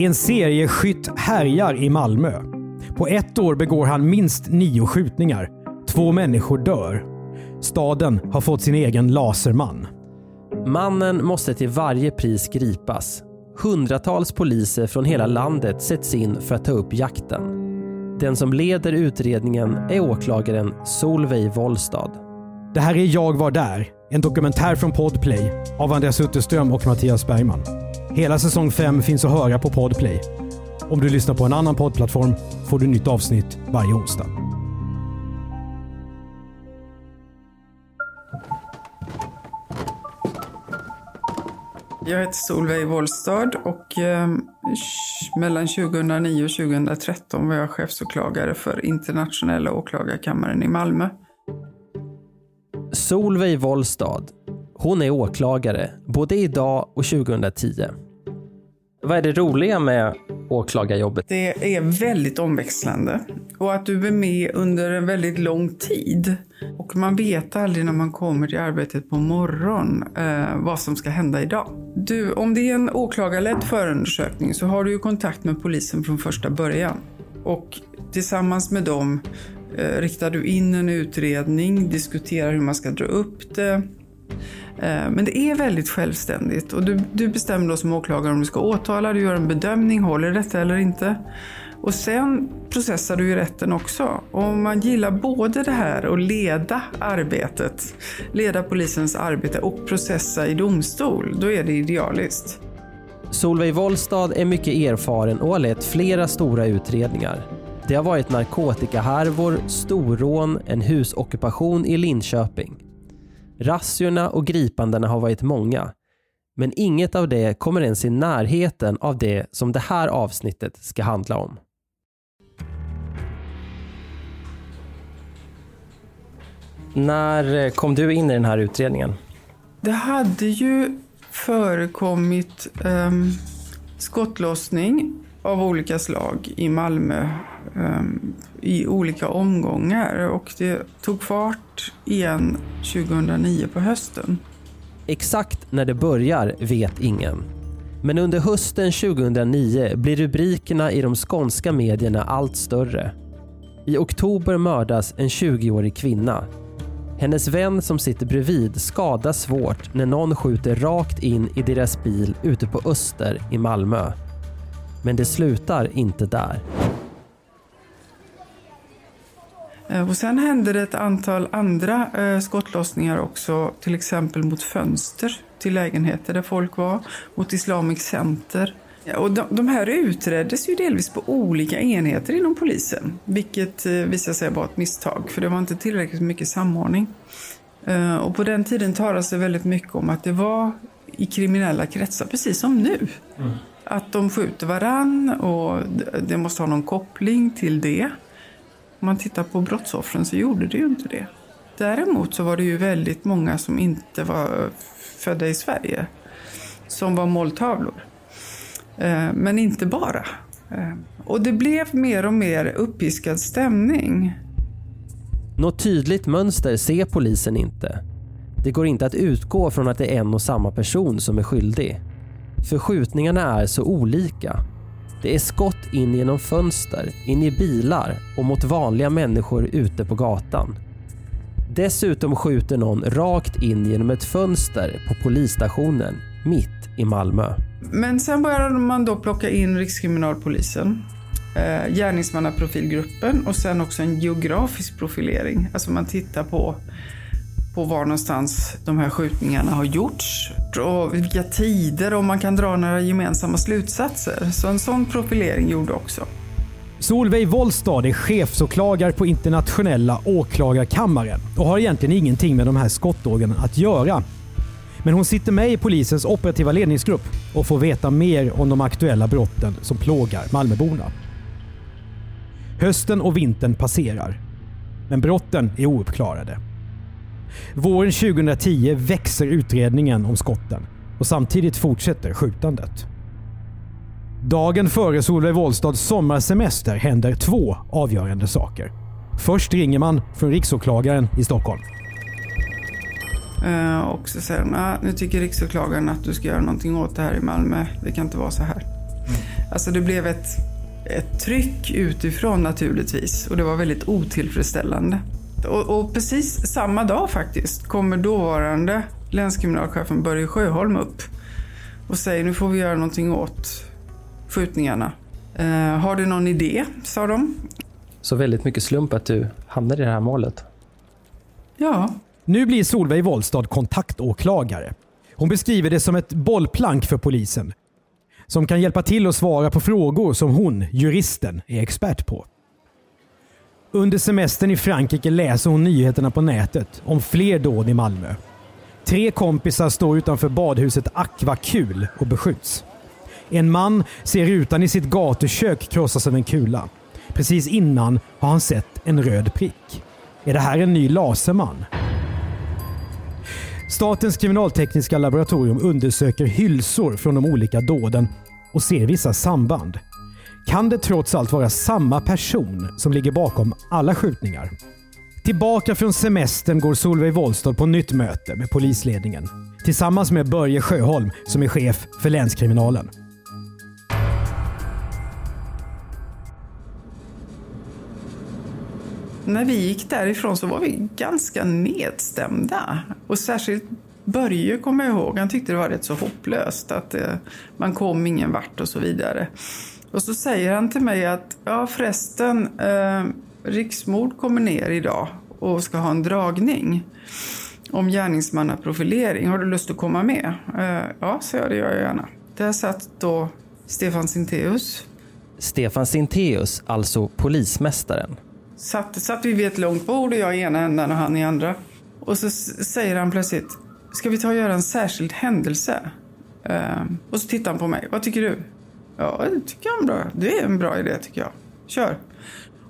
En serieskytt härjar i Malmö. På ett år begår han minst nio skjutningar. Två människor dör. Staden har fått sin egen laserman. Mannen måste till varje pris gripas. Hundratals poliser från hela landet sätts in för att ta upp jakten. Den som leder utredningen är åklagaren Solveig Wollstad. Det här är Jag var där, en dokumentär från Podplay av Andreas Utterström och Mattias Bergman. Hela säsong 5 finns att höra på Podplay. Om du lyssnar på en annan poddplattform får du nytt avsnitt varje onsdag. Jag heter Solveig Wollstad och eh, mellan 2009 och 2013 var jag chefsåklagare för internationella åklagarkammaren i Malmö. Solveig Wollstad. Hon är åklagare både idag och 2010. Vad är det roliga med åklagarjobbet? Det är väldigt omväxlande och att du är med under en väldigt lång tid. Och man vet aldrig när man kommer till arbetet på morgon eh, vad som ska hända idag. Du, om det är en åklagarledd förundersökning så har du ju kontakt med polisen från första början. Och tillsammans med dem eh, riktar du in en utredning, diskuterar hur man ska dra upp det, Eh, men det är väldigt självständigt och du, du bestämmer då som åklagare om du ska åtala, du gör en bedömning, håller detta eller inte. Och sen processar du i rätten också. Och om man gillar både det här och leda arbetet, leda polisens arbete och processa i domstol, då är det idealiskt. Solveig Wollstad är mycket erfaren och har lett flera stora utredningar. Det har varit narkotikahärvor, storrån, en husockupation i Linköping. Razziorna och gripandena har varit många. Men inget av det kommer ens i närheten av det som det här avsnittet ska handla om. När eh, kom du in i den här utredningen? Det hade ju förekommit um, skottlossning av olika slag i Malmö um, i olika omgångar och det tog fart igen 2009 på hösten. Exakt när det börjar vet ingen. Men under hösten 2009 blir rubrikerna i de skånska medierna allt större. I oktober mördas en 20-årig kvinna. Hennes vän som sitter bredvid skadas svårt när någon skjuter rakt in i deras bil ute på Öster i Malmö. Men det slutar inte där. Eh, och sen hände det ett antal andra eh, skottlossningar också, till exempel mot fönster till lägenheter där folk var, mot Islamic Center. Och de, de här utreddes ju delvis på olika enheter inom polisen, vilket eh, visade sig vara ett misstag, för det var inte tillräckligt mycket samordning. Och på den tiden talas det väldigt mycket om att det var i kriminella kretsar, precis som nu. Mm. Att de skjuter varann och det måste ha någon koppling till det. Om man tittar på brottsoffren så gjorde det ju inte det. Däremot så var det ju väldigt många som inte var födda i Sverige som var måltavlor. Eh, men inte bara. Eh, och det blev mer och mer uppiskad stämning. Något tydligt mönster ser polisen inte. Det går inte att utgå från att det är en och samma person som är skyldig. För skjutningarna är så olika det är skott in genom fönster, in i bilar och mot vanliga människor ute på gatan. Dessutom skjuter någon rakt in genom ett fönster på polisstationen mitt i Malmö. Men sen började man då plocka in Rikskriminalpolisen, eh, gärningsmannaprofilgruppen och sen också en geografisk profilering. Alltså man tittar på på var någonstans de här skjutningarna har gjorts och vilka tider och man kan dra några gemensamma slutsatser. Så en sån profilering gjorde också. Solveig Wollstad är chefsåklagare på internationella åklagarkammaren och har egentligen ingenting med de här skottågen att göra. Men hon sitter med i polisens operativa ledningsgrupp och får veta mer om de aktuella brotten som plågar Malmöborna. Hösten och vintern passerar. Men brotten är ouppklarade. Våren 2010 växer utredningen om skotten och samtidigt fortsätter skjutandet. Dagen före Solveig Wollstads sommarsemester händer två avgörande saker. Först ringer man från riksåklagaren i Stockholm. Eh, och så säger de, ah, nu tycker riksåklagaren att du ska göra någonting åt det här i Malmö. Det kan inte vara så här. Alltså det blev ett, ett tryck utifrån naturligtvis och det var väldigt otillfredsställande. Och, och precis samma dag faktiskt kommer dåvarande länskriminalchefen Börje Sjöholm upp och säger nu får vi göra någonting åt skjutningarna. Eh, har du någon idé? sa de. Så väldigt mycket slump att du hamnade i det här målet. Ja, Nu blir Solveig Wollstad kontaktåklagare. Hon beskriver det som ett bollplank för polisen. Som kan hjälpa till att svara på frågor som hon, juristen, är expert på. Under semestern i Frankrike läser hon nyheterna på nätet om fler dåd i Malmö. Tre kompisar står utanför badhuset Aquakul och beskjuts. En man ser rutan i sitt gatukök krossas av en kula. Precis innan har han sett en röd prick. Är det här en ny laserman? Statens kriminaltekniska laboratorium undersöker hylsor från de olika dåden och ser vissa samband. Kan det trots allt vara samma person som ligger bakom alla skjutningar? Tillbaka från semestern går Solveig Wollstad på nytt möte med polisledningen. Tillsammans med Börje Sjöholm som är chef för länskriminalen. När vi gick därifrån så var vi ganska nedstämda. Och särskilt Börje kommer jag ihåg, han tyckte det var rätt så hopplöst att eh, man kom ingen vart och så vidare. Och så säger han till mig att, ja förresten, eh, Riksmord kommer ner idag och ska ha en dragning om gärningsmannaprofilering. Har du lust att komma med? Eh, ja, så jag, det gör jag gärna. Där satt då Stefan Sintéus. Stefan Sintéus, alltså polismästaren. Satt, satt vi vid ett långt bord och jag i ena änden och han i andra. Och så säger han plötsligt, ska vi ta och göra en särskild händelse? Ehm, och så tittar han på mig, vad tycker du? Ja, det tycker jag är bra. Det är en bra idé tycker jag. Kör.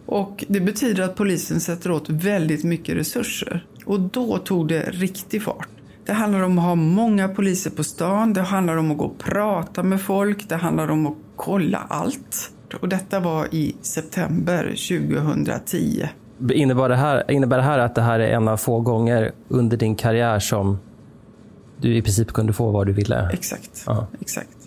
Och det betyder att polisen sätter åt väldigt mycket resurser. Och då tog det riktig fart. Det handlar om att ha många poliser på stan, det handlar om att gå och prata med folk, det handlar om att kolla allt. Och detta var i september 2010. Innebär det, här, innebär det här att det här är en av få gånger under din karriär som du i princip kunde få vad du ville? Exakt. Ja. Exakt.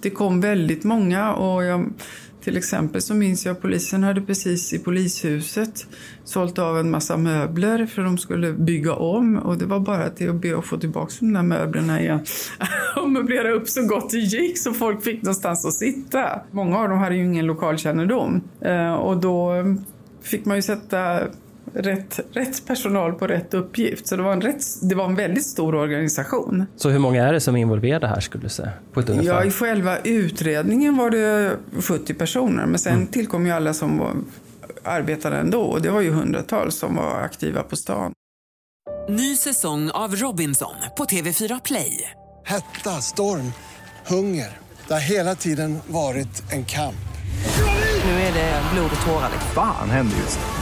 Det kom väldigt många och jag, till exempel så minns jag polisen hade precis i polishuset sålt av en massa möbler för de skulle bygga om och det var bara till att be att få tillbaka de där möblerna igen och möblera upp så gott det gick så folk fick någonstans att sitta. Många av dem hade ju ingen lokalkännedom eh, och då fick man ju sätta rätt, rätt personal på rätt uppgift. Så det var, en rätt, det var en väldigt stor organisation. Så hur många är det som är involverade här skulle du säga? På ett ungefär? Ja, i själva utredningen var det 70 personer, men sen tillkom ju alla som var, arbetade ändå. Och det var ju hundratals som var aktiva på stan. Ny säsong av Robinson på TV4 Play. Hetta, storm, hunger. Det har hela tiden varit en kamp. Nu är det blod och tårar. liksom. Fan händer just nu.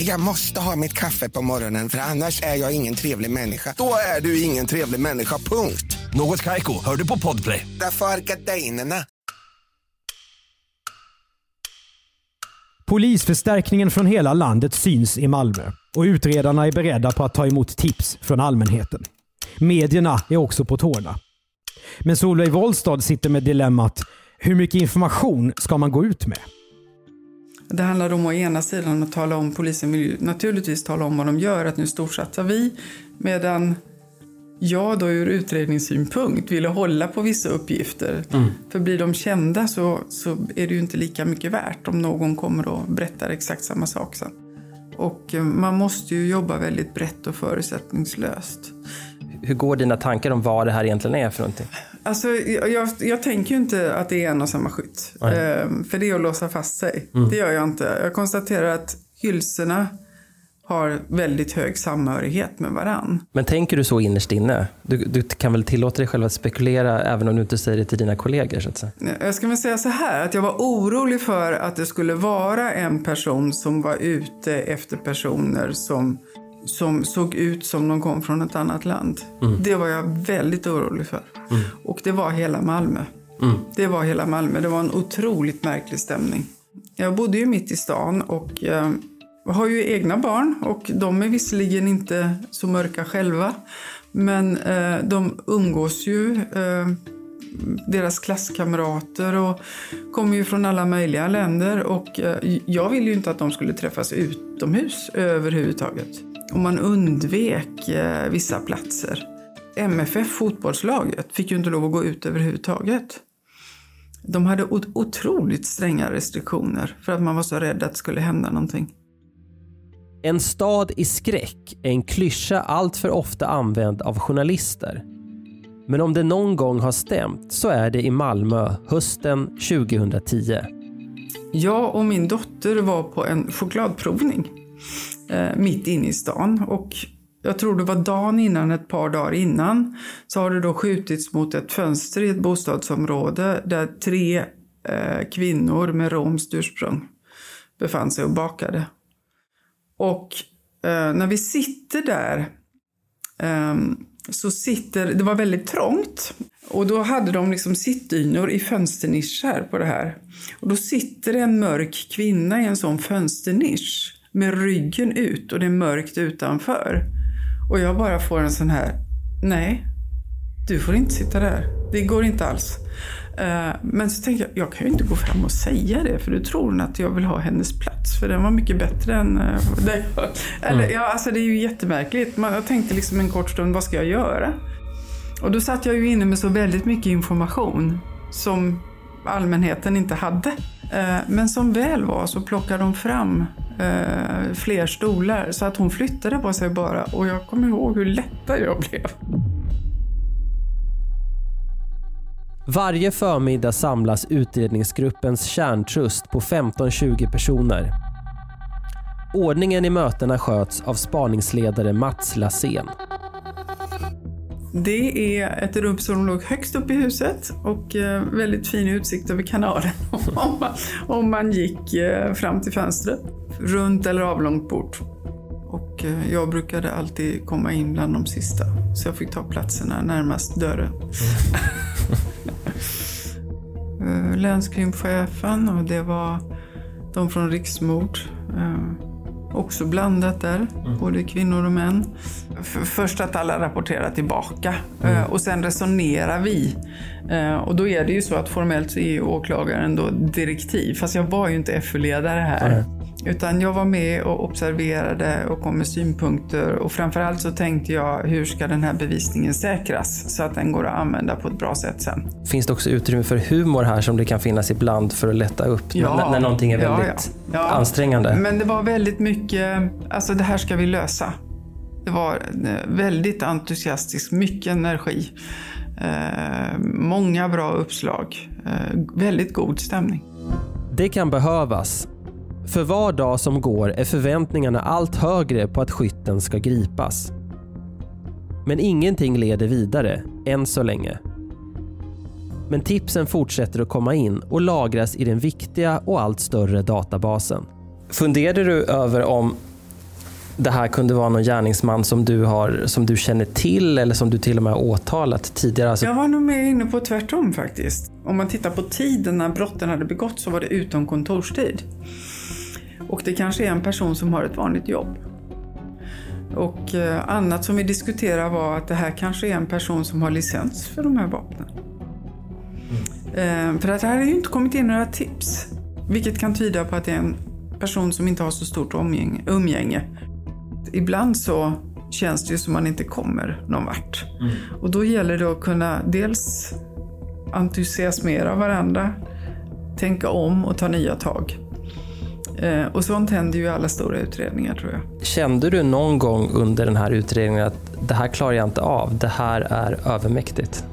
Jag måste ha mitt kaffe på morgonen för annars är jag ingen trevlig människa. Då är du ingen trevlig människa, punkt. Något Kaiko, hör du på Podplay. Därför är gardinerna. Polisförstärkningen från hela landet syns i Malmö och utredarna är beredda på att ta emot tips från allmänheten. Medierna är också på tårna. Men Solveig Wollstad sitter med dilemmat hur mycket information ska man gå ut med? Det handlar om å ena sidan att tala om, polisen vill ju naturligtvis tala om vad de gör, att nu storsatsar vi. Medan jag då ur utredningssynpunkt ville hålla på vissa uppgifter. Mm. För blir de kända så, så är det ju inte lika mycket värt om någon kommer och berättar exakt samma sak sen. Och eh, man måste ju jobba väldigt brett och förutsättningslöst. Hur går dina tankar om vad det här egentligen är för någonting? Alltså, jag, jag, tänker ju inte att det är en och samma skytt. Ehm, för det är att låsa fast sig. Mm. Det gör jag inte. Jag konstaterar att hylsorna har väldigt hög samhörighet med varann. Men tänker du så innerst inne? Du, du kan väl tillåta dig själv att spekulera även om du inte säger det till dina kollegor? Så att säga. Jag ska väl säga så här, att jag var orolig för att det skulle vara en person som var ute efter personer som, som såg ut som de kom från ett annat land. Mm. Det var jag väldigt orolig för. Och det var hela Malmö. Mm. Det var hela Malmö. Det var en otroligt märklig stämning. Jag bodde ju mitt i stan och eh, har ju egna barn och de är visserligen inte så mörka själva. Men eh, de umgås ju, eh, deras klasskamrater och kommer ju från alla möjliga länder. Och eh, jag ville ju inte att de skulle träffas utomhus överhuvudtaget. Och man undvek eh, vissa platser. MFF, fotbollslaget, fick ju inte lov att gå ut överhuvudtaget. De hade ot- otroligt stränga restriktioner för att man var så rädd att det skulle hända någonting. En stad i skräck är en klyscha allt för ofta använd av journalister. Men om det någon gång har stämt så är det i Malmö hösten 2010. Jag och min dotter var på en chokladprovning eh, mitt inne i stan. Och jag tror det var dagen innan, ett par dagar innan, så har det då skjutits mot ett fönster i ett bostadsområde där tre eh, kvinnor med romskt ursprung befann sig och bakade. Och eh, när vi sitter där eh, så sitter, det var väldigt trångt och då hade de liksom sittdynor i fönsternischer på det här. Och då sitter en mörk kvinna i en sån fönsternisch med ryggen ut och det är mörkt utanför. Och jag bara får en sån här, nej, du får inte sitta där. Det går inte alls. Eh, Men så tänker jag, jag kan ju inte gå fram och säga det för du tror hon att jag vill ha hennes plats för den var mycket bättre än eh, där jag... Eller, ja, alltså det är ju jättemärkligt. Man, jag tänkte liksom en kort stund, vad ska jag göra? Och då satt jag ju inne med så väldigt mycket information som allmänheten inte hade. Eh, men som väl var så plockade de fram eh, fler stolar så att hon flyttade på sig bara och jag kommer ihåg hur lättad jag blev. Varje förmiddag samlas utredningsgruppens kärntrust på 15-20 personer. Ordningen i mötena sköts av spaningsledare Mats Lassén. Det är ett rum som låg högst upp i huset och eh, väldigt fin utsikt över kanalen om man, om man gick eh, fram till fönstret. Runt eller avlångt bord. Och eh, jag brukade alltid komma in bland de sista så jag fick ta platserna närmast dörren. Länskrimchefen och det var de från Riksmord. Också blandat där, både kvinnor och män. Först att alla rapporterar tillbaka eh, och sen resonerar vi. Eh, Och då är det ju så att formellt så är åklagaren då direktiv, fast jag var ju inte FU-ledare här. Utan jag var med och observerade och kom med synpunkter och framförallt så tänkte jag hur ska den här bevisningen säkras så att den går att använda på ett bra sätt sen. Finns det också utrymme för humor här som det kan finnas ibland för att lätta upp när, när någonting är Ja, väldigt ja. Ja. ansträngande? Men det var väldigt mycket, alltså det här ska vi lösa. Det var eh, väldigt entusiastiskt, mycket energi. Eh, många bra uppslag. Eh, väldigt god stämning. Det kan behövas. För var dag som går är förväntningarna allt högre på att skytten ska gripas. Men ingenting leder vidare, än så länge. Men tipsen fortsätter att komma in och lagras i den viktiga och allt större databasen. Funderade du över om det här kunde vara någon gärningsman som du, har, som du känner till eller som du till och med har åtalat tidigare? Alltså, Jag var nog mer inne på tvärtom faktiskt. Om man tittar på tiden när brotten hade begåtts så var det utom kontorstid. Och det kanske är en person som har ett vanligt jobb. Och eh, annat som vi diskuterade var att det här kanske är en person som har licens för de här vapnen. Eh, för att det här har ju inte kommit in några tips. Vilket kan tyda på att det är en person som inte har så stort umgänge. Ibland så känns det ju som man inte kommer någon vart. Och då gäller det att kunna dels entusiasmera varandra, tänka om och ta nya tag. Eh, och sånt händer ju i alla stora utredningar tror jag. Kände du någon gång under den här utredningen att det här klarar jag inte av, det här är övermäktigt?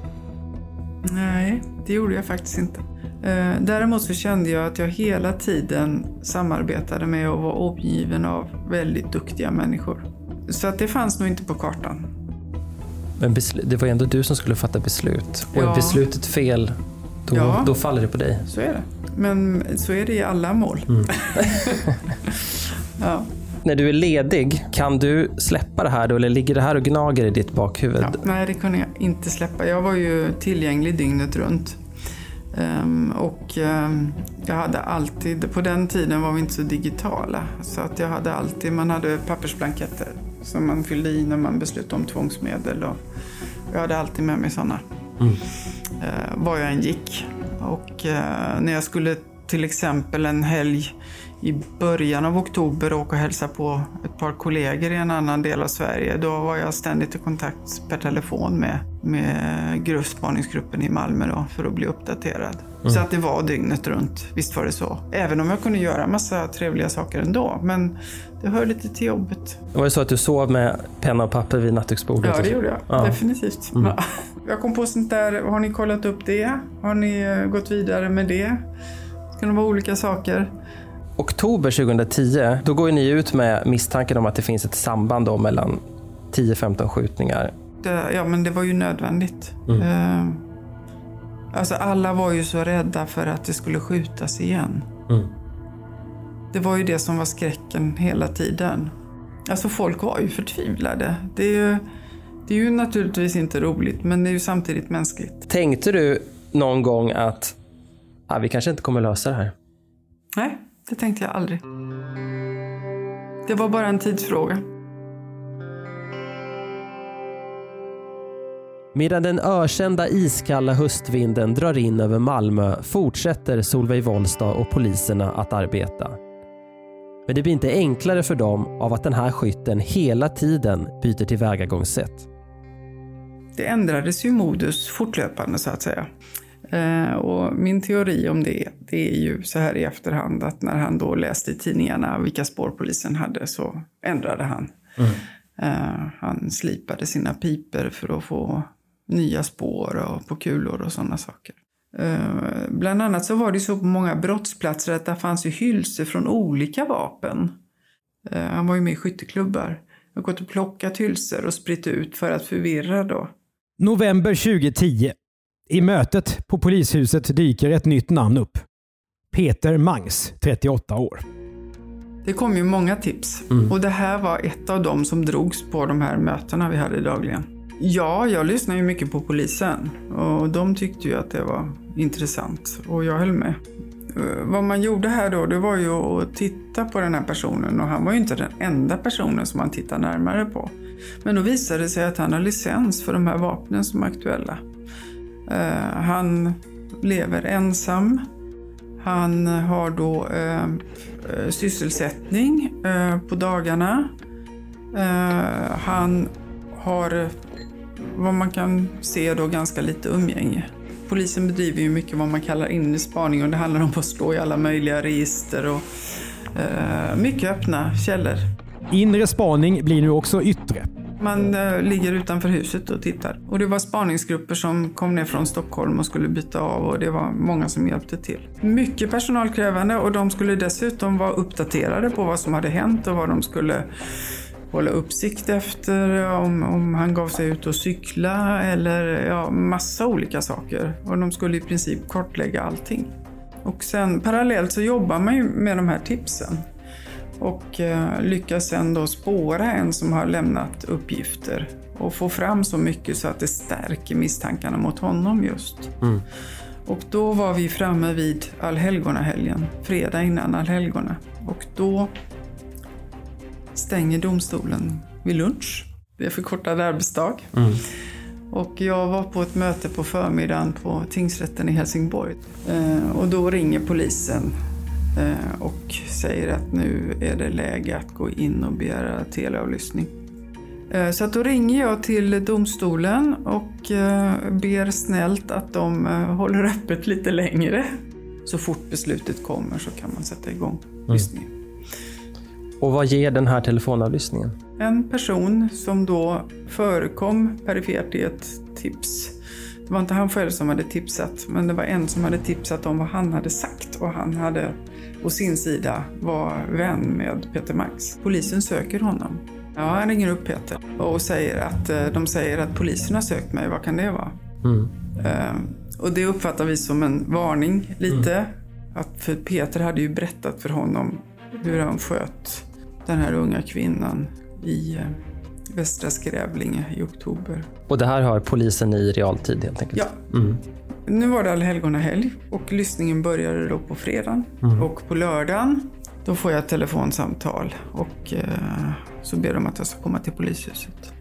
Nej, det gjorde jag faktiskt inte. Eh, Däremot så kände jag att jag hela tiden samarbetade med och var omgiven av väldigt duktiga människor. Så att det fanns nog inte på kartan. Men det var ju ändå du som skulle fatta beslut. Och Ja. är beslutet fel, då, Ja. då faller det på dig. Så är det. Men så är det i alla mål. ja. När du är ledig, kan du släppa det här då, eller ligger det här och gnager i ditt bakhuvud? Ja, nej, det kunde jag inte släppa. Jag var ju tillgänglig dygnet runt. Ehm, och ehm, jag hade alltid, på den tiden var vi inte så digitala, så att jag hade alltid, man hade pappersblanketter som man fyllde i när man beslutade om tvångsmedel. Och jag hade alltid med mig sådana, eh, var jag än gick. Och eh, när jag skulle till exempel en helg i början av oktober åka och hälsa på ett par kollegor i en annan del av Sverige. Då var jag ständigt i kontakt per telefon med, med gruppspaningsgruppen i Malmö då, för att bli uppdaterad. Så att det var dygnet runt, visst var det så. Även om jag kunde göra massa trevliga saker ändå. Men det hör lite till jobbet. Var det så att du sov med penna och papper vid nattduksbordet? Ja, det gjorde jag. Ja. Definitivt. Ja. Jag kom på sånt där, har ni kollat upp det? Har ni eh, gått vidare med det? Det kan vara olika saker. Oktober 2010, då går ni ut med misstanken om att det finns ett samband då mellan 10-15 skjutningar. Det, ja, men det var ju nödvändigt. Eh, alltså alla var ju så rädda för att det skulle skjutas igen. Mm. Det var ju det som var skräcken hela tiden. Alltså folk var ju förtvivlade. Det är ju, det är ju naturligtvis inte roligt, men det är ju samtidigt mänskligt. Tänkte du någon gång att ah, vi kanske inte kommer lösa det här? Nej, det tänkte jag aldrig. Det var bara en tidsfråga. Medan den ökända iskalla höstvinden drar in över Malmö fortsätter Solveig Wollstad och poliserna att arbeta. Men det blir inte enklare för dem av att den här skytten hela tiden byter tillvägagångssätt. Det ändrades ju modus fortlöpande så att säga. Eh, och min teori om det, det är ju så här i efterhand att när han då läste i tidningarna vilka spår polisen hade så ändrade han. Eh, han slipade sina piper för att få nya spår och på kulor och sådana saker. Eh, bland annat så var det så på många brottsplatser att där fanns ju hylsor från olika vapen. Han var ju med i skytteklubbar. Jag har gått och plockat hylsor och spritt ut för att förvirra då. November 2010. I mötet på polishuset dyker ett nytt namn upp. Peter Mangs, 38 år. Det kom ju många tips och det här var ett av dem som drogs på de här mötena vi hade dagligen. Ja, jag lyssnade ju mycket på polisen och de tyckte ju att det var intressant och jag höll med. Eh, Vad man gjorde här då, det var ju att titta på den här personen och han var ju inte den enda personen som man tittade närmare på. Men då visade det sig att han har licens för de här vapnen som är aktuella. Eh, Han lever ensam. Han har då eh, eh, sysselsättning eh, på dagarna. Eh, han har vad man kan se då ganska lite umgänge. Polisen bedriver ju mycket vad man kallar inre spaning och det handlar om att slå i alla möjliga register och eh, mycket öppna källor. Inre spaning blir nu också yttre. Man eh, ligger utanför huset och tittar. Och det var spaningsgrupper som kom ner från Stockholm och skulle byta av och det var många som hjälpte till. Mycket personalkrävande och de skulle dessutom vara uppdaterade på vad som hade hänt och vad de skulle hålla uppsikt efter, om, om han gav sig ut och cykla eller ja, massa olika saker. Och de skulle i princip kartlägga allting. Och sen parallellt så jobbar man ju med de här tipsen och eh, lyckas sen då spåra en som har lämnat uppgifter och få fram så mycket så att det stärker misstankarna mot honom just. Och då var vi framme vid allhelgonahelgen, fredag innan allhelgona. Och då stänger domstolen vid lunch. Det är förkortad arbetsdag. Och jag var på ett möte på förmiddagen på tingsrätten i Helsingborg. Eh, och då ringer polisen och säger att nu är det läge att gå in och begära teleavlyssning. Eh, Så att då ringer jag till domstolen och eh, ber snällt att de eh, håller öppet lite längre. Så fort beslutet kommer så kan man sätta igång lyssningen. Och vad ger den här telefonavlyssningen? En person som då förekom perifert i ett tips. Det var inte han själv som hade tipsat, men det var en som hade tipsat om vad han hade sagt och han hade å sin sida var vän med Peter Max. Polisen söker honom. Ja, han ringer upp Peter och säger att eh, de säger att polisen har sökt mig. Vad kan det vara? Eh, Och det uppfattar vi som en varning lite. Att för Peter hade ju berättat för honom hur han sköt den här unga kvinnan i eh, Västra Skrävlinge i oktober. Och det här har polisen i realtid helt enkelt? Ja. Nu var det allhelgonahelg och lyssningen började då på fredagen. Och på lördagen då får jag ett telefonsamtal och eh, så ber de att jag ska komma till polishuset.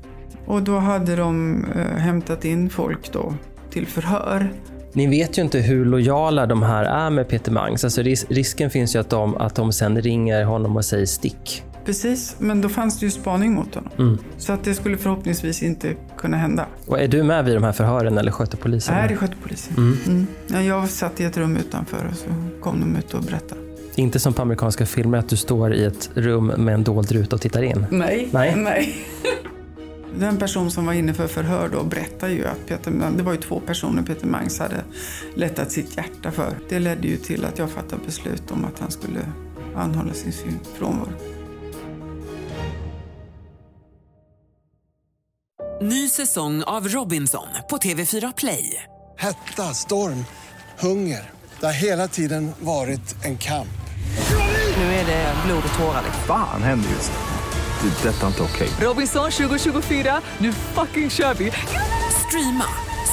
Och då hade de eh, hämtat in folk då till förhör. Ni vet ju inte hur lojala de här är med Peter Mangs. Alltså ris- risken finns ju att de, att de sen ringer honom och säger stick. Precis, men då fanns det ju spaning mot honom. Så att det skulle förhoppningsvis inte kunna hända. Och är du med vid de här förhören eller sköter polisen? Nej, det skötte polisen. Mm. Ja, jag satt i ett rum utanför och så kom de ut och berättade. Inte som på amerikanska filmer att du står i ett rum med en dold ruta och tittar in. Nej. Nej. Nej. Den person som var inne för förhör då berättade ju att Peter, det var ju två personer Peter Mangs hade lättat sitt hjärta för. Det ledde ju till att jag fattade beslut om att han skulle anhållas i sin frånvaro. Ny säsong av Robinson på TV4 Play. Hetta, storm, hunger. Det har hela tiden varit en kamp. Nu är det blod och tårar. liksom. Fan händer just nu. Det. är Detta är inte okej. Robinson 2024, nu fucking kör vi! Streama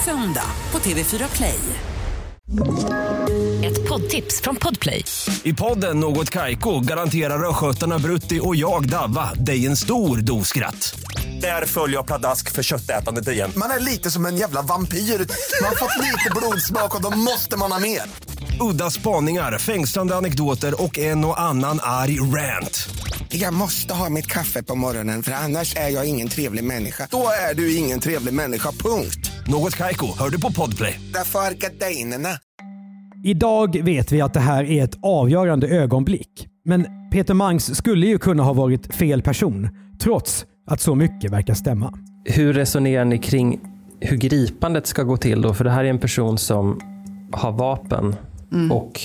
söndag på TV4 Play. Ett poddtips från Podplay. I podden Något Kaiko garanterar östgötarna Brutti och jag, Davva, dig en stor dos skratt. Där följer jag pladask för köttätandet igen. Man är lite som en jävla vampyr. Man har fått lite blodsmak och då måste man ha mer. Udda spaningar, fängslande anekdoter och en och annan arg rant. Jag måste ha mitt kaffe på morgonen för annars är jag ingen trevlig människa. Då är du ingen trevlig människa, punkt. Något Kaiko, hör du på Podplay. Därför är gardinerna. Idag vet vi att det här är ett avgörande ögonblick. Men Peter Mangs skulle ju kunna ha varit fel person, trots att så mycket verkar stämma. Hur resonerar ni kring hur gripandet ska gå till då? För det här är en person som har vapen och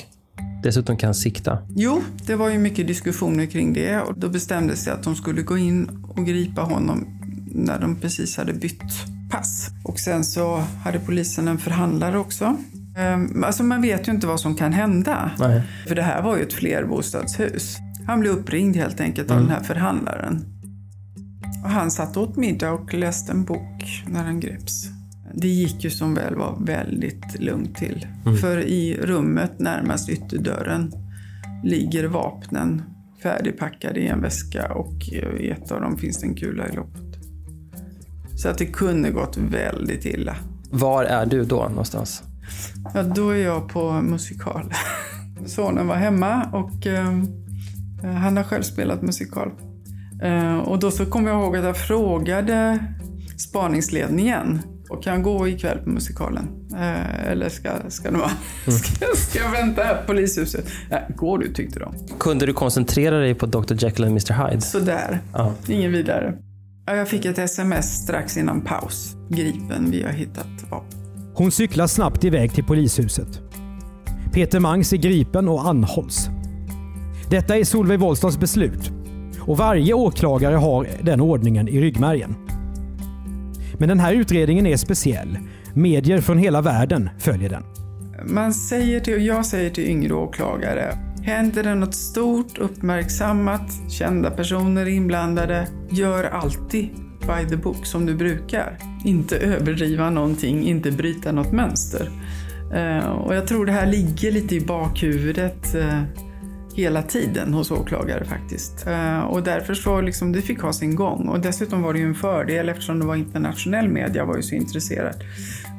dessutom kan sikta. Jo, det var ju mycket diskussioner kring det och då bestämdes det att de skulle gå in och gripa honom när de precis hade bytt pass. Och sen så hade polisen en förhandlare också. Ehm, Alltså man vet ju inte vad som kan hända. Nej. För det här var ju ett flerbostadshus. Han blev uppringd helt enkelt av den här förhandlaren. Och han satt åt middag och läste en bok när han greps. Det gick ju som väl var väldigt lugnt till. För i rummet närmast ytterdörren ligger vapnen färdigpackade i en väska och i ett av dem finns det en kula i loppet. Så att det kunde gått väldigt illa. Var är du då någonstans? Ja, då är jag på musikal. Sonen var hemma och eh, han har själv spelat musikal. Eh, och då så kommer jag ihåg att jag frågade spaningsledningen och kan jag gå ikväll på musikalen? Eh, eller ska, ska, det vara, ska, ska jag vänta här på polishuset? Nej, går du tyckte de. Kunde du koncentrera dig på Dr Jekyll och Mr Hyde? Sådär, Ja. ingen vidare. Ja, jag fick ett sms strax innan paus. Gripen, vi har hittat vapen. Hon cyklar snabbt iväg till polishuset. Peter Mangs är gripen och anhålls. Detta är Solveig Wollstads beslut och varje åklagare har den ordningen i ryggmärgen. Men den här utredningen är speciell. Medier från hela världen följer den. Man säger till, och jag säger till yngre åklagare, händer det något stort, uppmärksammat, kända personer inblandade, gör alltid by the book som du brukar. Inte överdriva någonting, inte bryta något mönster. Eh, och jag tror det här ligger lite i bakhuvudet eh, hela tiden hos åklagare faktiskt. Eh, och därför så liksom, det fick ha sin gång. Och dessutom var det ju en fördel eftersom det var internationell media var ju så intresserad.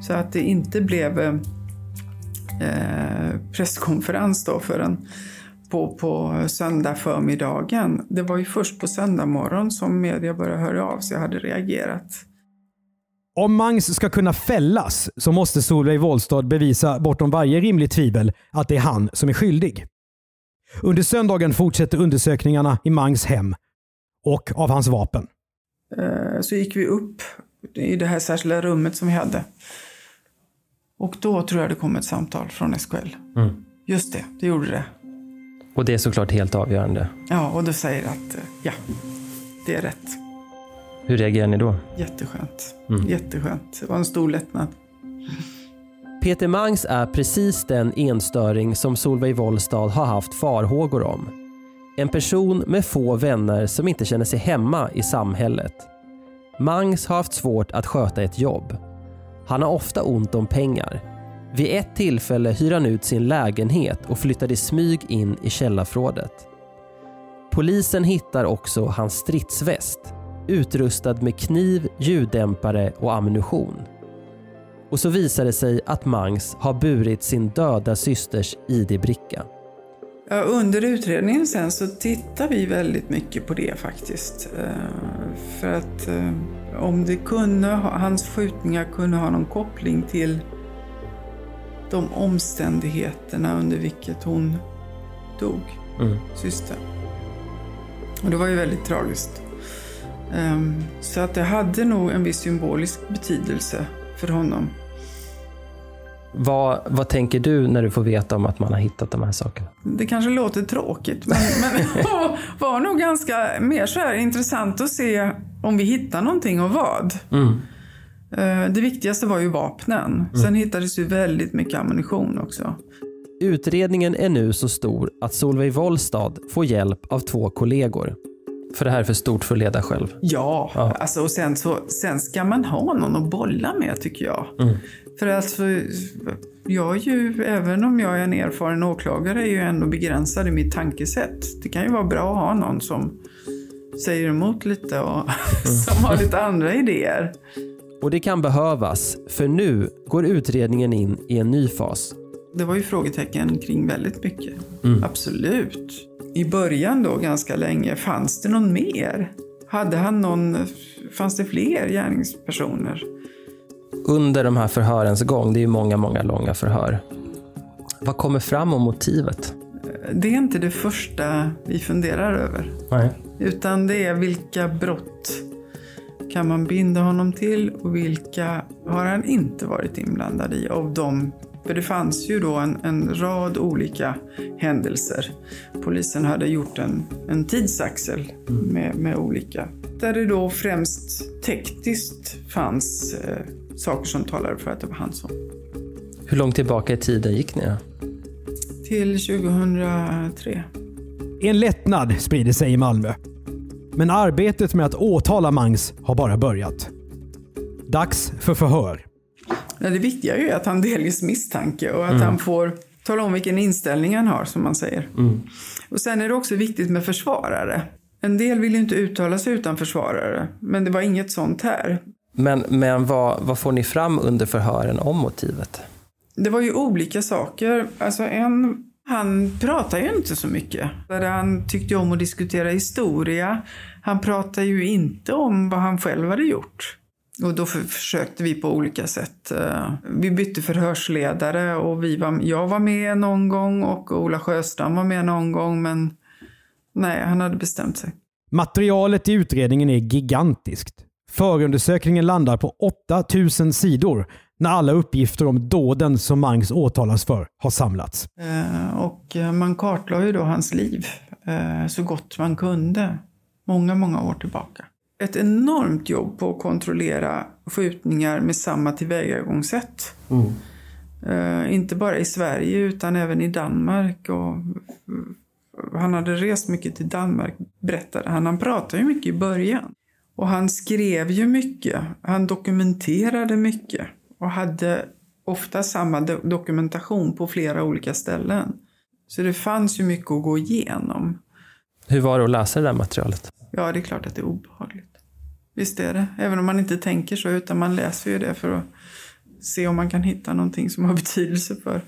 Så att det inte blev eh, eh presskonferens då förrän på, på söndag förmiddagen. Det var ju först på söndag morgon som media började höra av sig och hade reagerat. Om Mangs ska kunna fällas så måste Solveig Wollstad bevisa bortom varje rimligt tvivel att det är han som är skyldig. Under söndagen fortsätter undersökningarna i Mangs hem och av hans vapen. Eh, Så gick vi upp i det här särskilda rummet som vi hade. Och då tror jag det kom ett samtal från SKL. Mm. Just det, det gjorde det. Och det är såklart helt avgörande. Ja, och då säger att eh, ja, det är rätt. Hur reagerar ni då? Jätteskönt. Mm. Jätteskönt. Det var en stor lättnad. Peter Mangs är precis den enstöring som Solveig Wollstad har haft farhågor om. En person med få vänner som inte känner sig hemma i samhället. Mangs har haft svårt att sköta ett jobb. Han har ofta ont om pengar. Vid ett tillfälle hyr han ut sin lägenhet och flyttar i smyg in i källarförrådet. Polisen hittar också hans stridsväst utrustad med kniv, ljuddämpare och ammunition. Och så visar det sig att Mangs har burit sin döda systers ID-bricka. Ja, under utredningen sen så tittar vi väldigt mycket på det faktiskt. Eh, För att eh, om det kunde, ha- hans skjutningar kunde ha någon koppling till de omständigheterna under vilket hon dog, Mm. systern. Och det var ju väldigt tragiskt. Ehm, Så att det hade nog en viss symbolisk betydelse för honom. Vad, vad tänker du när du får veta om att man har hittat de här sakerna? Det kanske låter tråkigt, men, men var, var nog ganska mer så här intressant att se om vi hittar någonting och vad. Eh, Det viktigaste var ju vapnen. Sen hittades ju väldigt mycket ammunition också. Utredningen är nu så stor att Solveig Wollstad får hjälp av två kollegor. För det här är för stort för att leda själv. Ja, Ja. Alltså, och sen, så, sen ska man ha någon att bolla med tycker jag. För alltså, jag är ju, även om jag är en erfaren åklagare, är ju ändå begränsad i mitt tankesätt. Det kan ju vara bra att ha någon som säger emot lite och som har lite andra idéer. Och det kan behövas, för nu går utredningen in i en ny fas. Det var ju frågetecken kring väldigt mycket. Absolut. I början då, ganska länge, fanns det någon mer? Hade han någon, fanns det fler gärningspersoner? Under de här förhörens gång, det är ju många, många långa förhör. Vad kommer fram om motivet? Det är inte det första vi funderar över. Nej. Utan det är vilka brott kan man binda honom till och vilka har han inte varit inblandad i av dem? För det fanns ju då en, en rad olika händelser. Polisen hade gjort en, en tidsaxel med, med olika. Där det då främst tekniskt fanns eh, saker som talade för att det var han som. Hur långt tillbaka i tiden gick ni då? Till 2003. En lättnad sprider sig i Malmö. Men arbetet med att åtala Mangs har bara börjat. Dags för förhör. Ja, det viktiga är ju att han delges misstanke och att han får tala om vilken inställning han har, som man säger. Och sen är det också viktigt med försvarare. En del vill ju inte uttala sig utan försvarare, men det var inget sånt här. Men, men vad, vad får ni fram under förhören om motivet? Det var ju olika saker. Alltså en, han pratar ju inte så mycket. Han tyckte om att diskutera historia. Han pratar ju inte om vad han själv hade gjort. Och då för, försökte vi på olika sätt. eh, Vi bytte förhörsledare och vi var, jag var med någon gång och Ola Sjöstrand var med någon gång. Men nej, han hade bestämt sig. Materialet i utredningen är gigantiskt. Förundersökningen landar på 8000 sidor när alla uppgifter om dåden som Mangs åtalas för har samlats. Eh, Och man kartlade ju då hans liv eh, så gott man kunde. Många, många år tillbaka. Ett enormt jobb på att kontrollera skjutningar med samma tillvägagångssätt. Eh, Inte bara i Sverige utan även i Danmark. Och han hade rest mycket till Danmark, berättade han. Han pratade ju mycket i början. Och han skrev ju mycket. Han dokumenterade mycket. Och hade ofta samma do- dokumentation på flera olika ställen. Så det fanns ju mycket att gå igenom. Hur var det att läsa det där materialet? Ja, det är klart att det är obehagligt. Visst är det. Även om man inte tänker så, utan man läser ju det för att se om man kan hitta någonting som har betydelse för,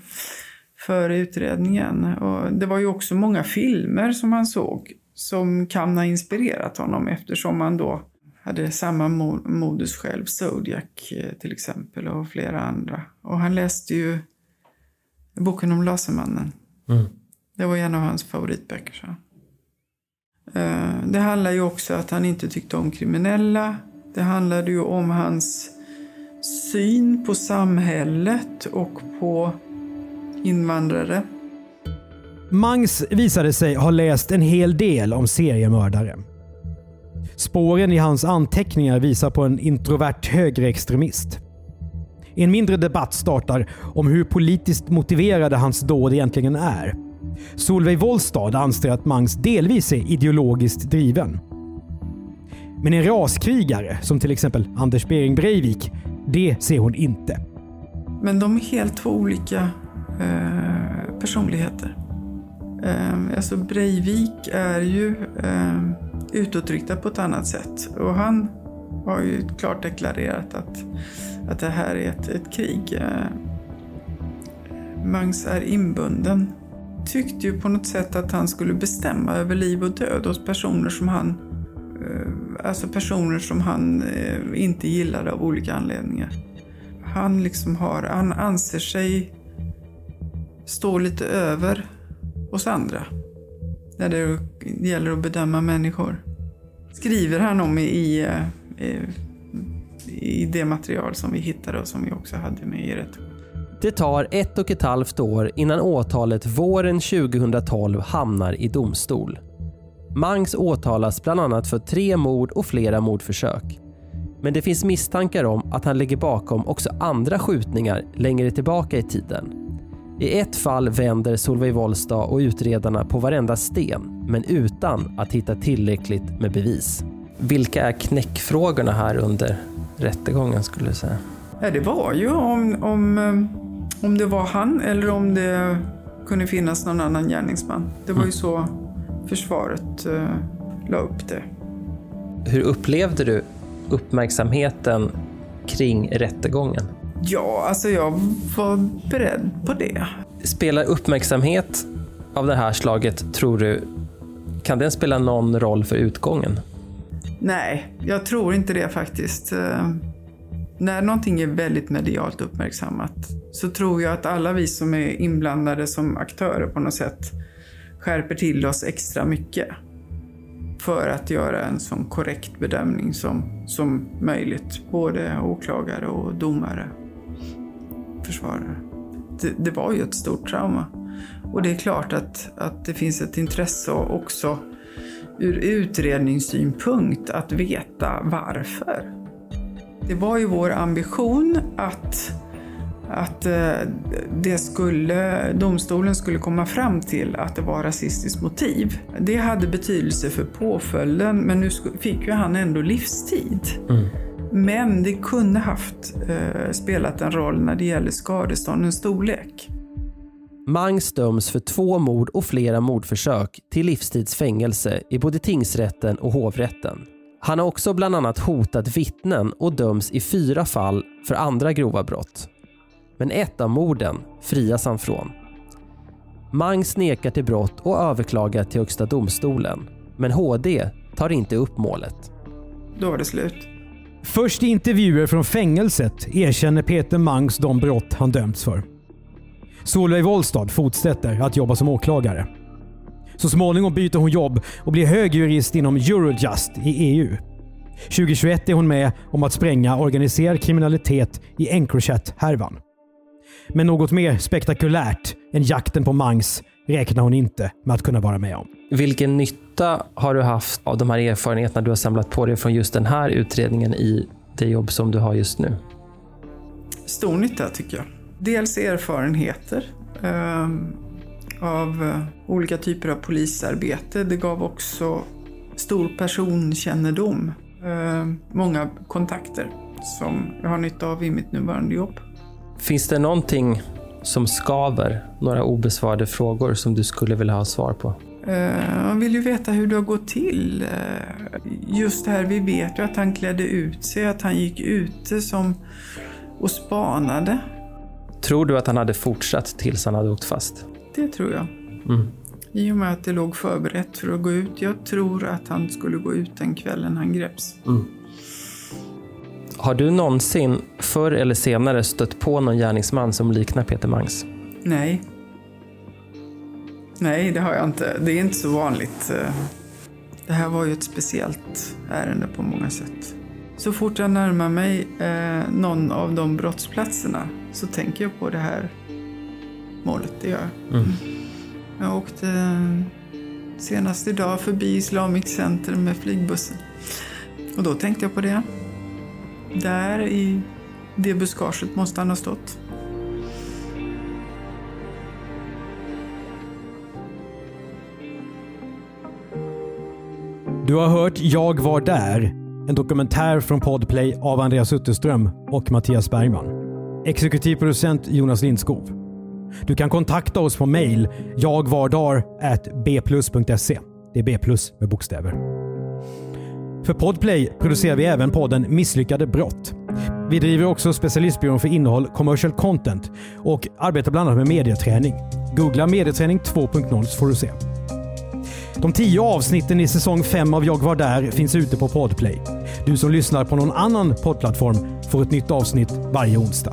för utredningen. Och det var ju också många filmer som han såg som kan ha inspirerat honom eftersom han då hade samma modus själv, Zodiac eh, till exempel och flera andra. Och han läste ju boken om Lasermannen. Mm. Det var en av hans favoritböcker. Så. Eh, det handlar ju också om att han inte tyckte om kriminella. Det handlade ju om hans syn på samhället och på invandrare. Mangs visade sig ha läst en hel del om seriemördare. Spåren i hans anteckningar visar på en introvert högerextremist. En mindre debatt startar om hur politiskt motiverade hans dåd egentligen är. Solveig Wollstad anser att Mangs delvis är ideologiskt driven. Men en raskrigare, som till exempel Anders Behring Breivik, det ser hon inte. Men de är helt två olika eh, personligheter. Eh, alltså Breivik är ju eh, utåtriktad på ett annat sätt. Och han har ju klart deklarerat att, att det här är ett, ett krig. Eh, Mangs är inbunden. Tyckte ju på något sätt att han skulle bestämma över liv och död hos personer som han eh, Alltså personer som han eh, inte gillade av olika anledningar. Han liksom har, han anser sig stå lite över oss andra när det gäller att bedöma människor. Skriver han om i, i, eh, i det material som vi hittade och som vi också hade med i rättegången. Det tar ett och ett halvt år innan åtalet våren 2012 hamnar i domstol. Mangs åtalas bland annat för tre mord och flera mordförsök. Men det finns misstankar om att han ligger bakom också andra skjutningar längre tillbaka i tiden. I ett fall vänder Solveig Wollstad och utredarna på varenda sten, men utan att hitta tillräckligt med bevis. Vilka är knäckfrågorna här under rättegången skulle du säga? Ja, det var ju om, om, eh, om det var han eller om det kunde finnas någon annan gärningsman. Det var ju mm. så försvaret uh, la upp det. Hur upplevde du uppmärksamheten kring rättegången? Ja, alltså jag var beredd på det. Spelar uppmärksamhet av det här slaget, tror du, kan den spela någon roll för utgången? Nej, jag tror inte det faktiskt. När någonting är väldigt medialt uppmärksammat så tror jag att alla vi som är inblandade som aktörer på något sätt skärper till oss extra mycket för att göra en så korrekt bedömning som, som möjligt. Både åklagare och domare försvarare. Det, det, var ju ett stort trauma. Och det är klart att, att det finns ett intresse också ur utredningssynpunkt att veta varför. Det var ju vår ambition att, att eh, det skulle, domstolen skulle komma fram till att det var rasistiskt motiv. Det hade betydelse för påföljden men nu fick ju han ändå livstid. Mm. Men det kunde haft eh, spelat en roll när det gäller skadeståndens storlek. Mangs döms för två mord och flera mordförsök till livstidsfängelse i både tingsrätten och hovrätten. Han har också bland annat hotat vittnen och döms i fyra fall för andra grova brott. Men ett av morden frias han från. Mangs nekar till brott och överklagar till Högsta domstolen. Men HD tar inte upp målet. Då var det slut. Först i intervjuer från fängelset erkänner Peter Mangs de brott han dömts för. Solveig Wollstad fortsätter att jobba som åklagare. Så småningom byter hon jobb och blir högjurist inom Eurojust i EU. 2021 är hon med om att spränga organiserad kriminalitet i Encrochat-härvan. Men något mer spektakulärt än jakten på Mangs räknar hon inte med att kunna vara med om. Vilken nytta har du haft av de här erfarenheterna du har samlat på dig från just den här utredningen i det jobb som du har just nu? Stor nytta tycker jag. Dels erfarenheter eh, av eh, olika typer av polisarbete. Det gav också stor personkännedom. Eh, många kontakter som jag har nytta av i mitt nuvarande jobb. Finns det någonting som skaver? Några obesvarade frågor som du skulle vilja ha svar på? Man vill ju veta hur det har gått till. Just det här, vi vet ju att han klädde ut sig, att han gick ute som och spanade. Tror du att han hade fortsatt tills han hade åkt fast? Det tror jag. Mm. I och med att det låg förberett för att gå ut. Jag tror att han skulle gå ut den kvällen han greps. Har du någonsin, förr eller senare, stött på någon gärningsman som liknar Peter Mangs? Nej. Nej, det har jag inte. Det är inte så vanligt. eh. Det här var ju ett speciellt ärende på många sätt. Så fort jag närmar mig eh, någon av de brottsplatserna så tänker jag på det här målet. Det gör jag. Mm. Jag åkte eh, senast idag förbi Islamic Center med flygbussen. Och då tänkte jag på det. Där i det buskaget måste han ha stått. Du har hört Jag var där, en dokumentär från Podplay av Andreas Utterström och Mattias Bergman. Exekutiv producent Jonas Lindskov. Du kan kontakta oss på mail jagvardar.bplus.se. Det är B plus med bokstäver. För Podplay producerar vi även podden Misslyckade brott. Vi driver också specialistbyrån för innehåll Commercial Content och arbetar bland annat med medieträning. Googla medieträning 2.0 så får du se. De tio avsnitten i säsong 5 av Jag var där finns ute på Podplay. Du som lyssnar på någon annan poddplattform får ett nytt avsnitt varje onsdag.